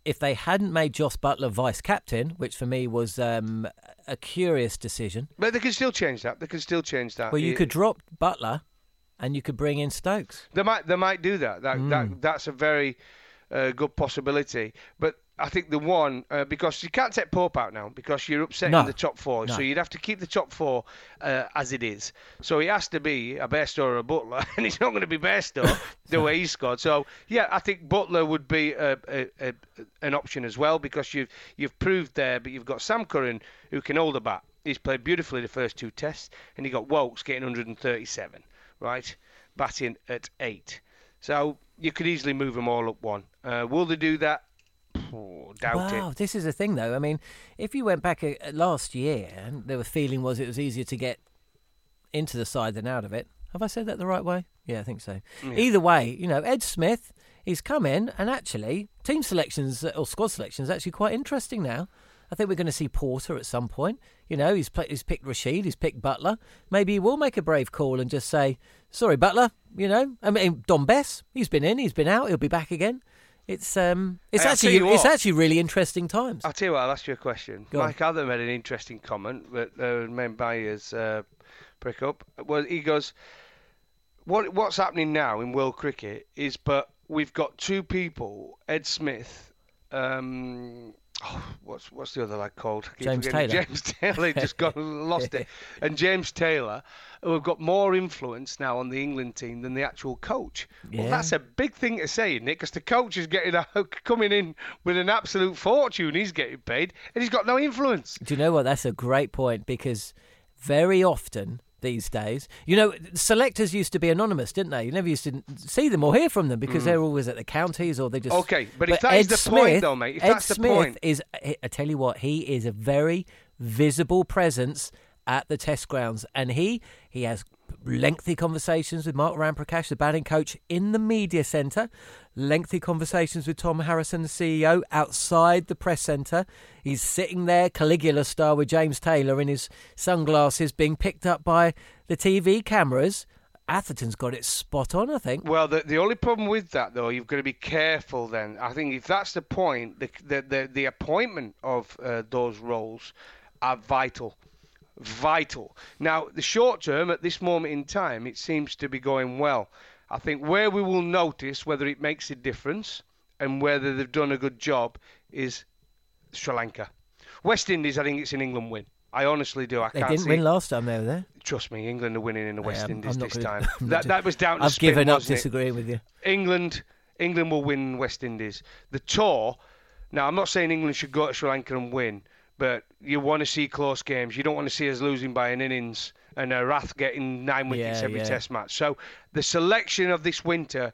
If they hadn't made Joss Buttler vice captain, which for me was um, a curious decision, But they can still change that. They can still change that. well, you It- could drop Buttler and you could bring in Stokes. They might they might do that. That Mm. that that's a very uh, good possibility. But I think the one uh, because you can't take Pope out now because you're upsetting No. the top four. No. So you'd have to keep the top four uh, as it is. So he has to be a Bairstow or a Buttler, and he's not going to be Bairstow the way he scored. So yeah, I think Buttler would be a, a, a, an option as well because you've you've proved there, but you've got Sam Curran who can hold a bat. He's played beautifully the first two tests, and you got Woakes getting 137, right, batting at eight. So you could easily move them all up one. Uh, will they do that? Oh, doubt wow, it. this is a thing, though. I mean, if you went back uh, last year, the feeling was it was easier to get into the side than out of it. Have I said that the right way? Yeah, I think so. Yeah. Either way, you know, Ed Smith, he's come in, and actually, team selections uh, or squad selections actually quite interesting now. I think we're going to see Porter at some point. You know, he's pla he's picked Rashid, he's picked Buttler. Maybe he will make a brave call and just say, "Sorry, Buttler." You know, I mean, Dom Bess, he's been in, he's been out, he'll be back again. It's um, it's Hey, actually it's actually really interesting times. I'll tell you what, I'll ask you a question. Go on. Mike Atherton made an interesting comment that uh, made buyers uh, prick up. Well, he goes, "What what's happening now in world cricket is, but we've got two people, Ed Smith, um, oh, what's what's the other lad called? James. Taylor. James Taylor just got lost it. And James Taylor, who have got more influence now on the England team than the actual coach. Well, Yeah. that's a big thing to say, Nick, because the coach is getting a, coming in with an absolute fortune. He's getting paid, and he's got no influence. Do you know what? That's a great point because very often these days, you know, selectors used to be anonymous, didn't they? You never used to see them or hear from them because Mm. they're always at the counties or they just. Okay, but if that is the point, though, mate, if Ed that's the Smith point- is. I tell you what, he is a very visible presence at the test grounds, and he he has lengthy conversations with Mark Ramprakash, the batting coach, in the media centre. Lengthy conversations with Tom Harrison, the CEO, outside the press centre. He's sitting there, Caligula style, with James Taylor in his sunglasses, being picked up by the TV cameras. Atherton's got it spot on, I think. Well, the the only problem with that though, you've got to be careful. Then I think if that's the point, the the the, the appointment of uh, those roles are vital, vital. Now, the short term at this moment in time, it seems to be going well. I think where we will notice whether it makes a difference and whether they've done a good job is Sri Lanka. West Indies, I think it's an England win. I honestly do. I They can't didn't win it. last time they were there. Trust me, England are winning in the West Indies this gonna- time. That, that was down to I've spin, given up disagreeing with you. England, England will win West Indies. The tour. Now, I'm not saying England should go to Sri Lanka and win, but you want to see close games. You don't want to see us losing by an innings and Herath getting nine wickets Yeah, every yeah. Test match. So the selection of this winter,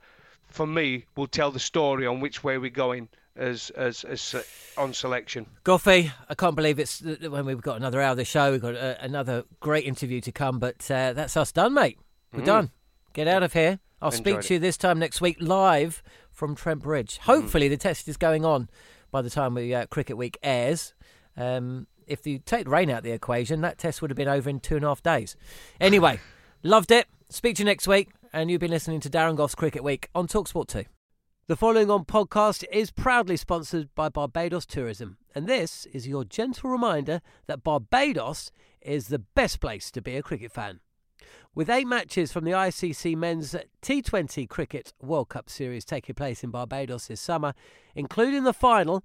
for me, will tell the story on which way we're going as as, as uh, on selection. Goffy, I can't believe it's when we've got another hour of the show. We've got uh, another great interview to come, but uh, that's us done, mate. We're Mm. done. Get out of here. I'll Enjoyed speak to you this time next week live from Trent Bridge. Hopefully, the test is going on by the time we uh, Cricket Week airs. Um, if you take the rain out of the equation, that test would have been over in two and a half days. Anyway, loved it. Speak to you next week, and you've been listening to Darren Gough's Cricket Week on Talksport 2. The following on podcast is proudly sponsored by Barbados Tourism, and this is your gentle reminder that Barbados is the best place to be a cricket fan. With eight matches from the ICC Men's T20 Cricket World Cup Series taking place in Barbados this summer, including the final,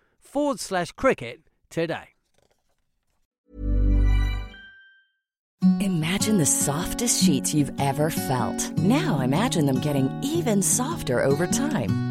forward slash cricket today. Imagine the softest sheets you've ever felt. Now imagine them getting even softer over time.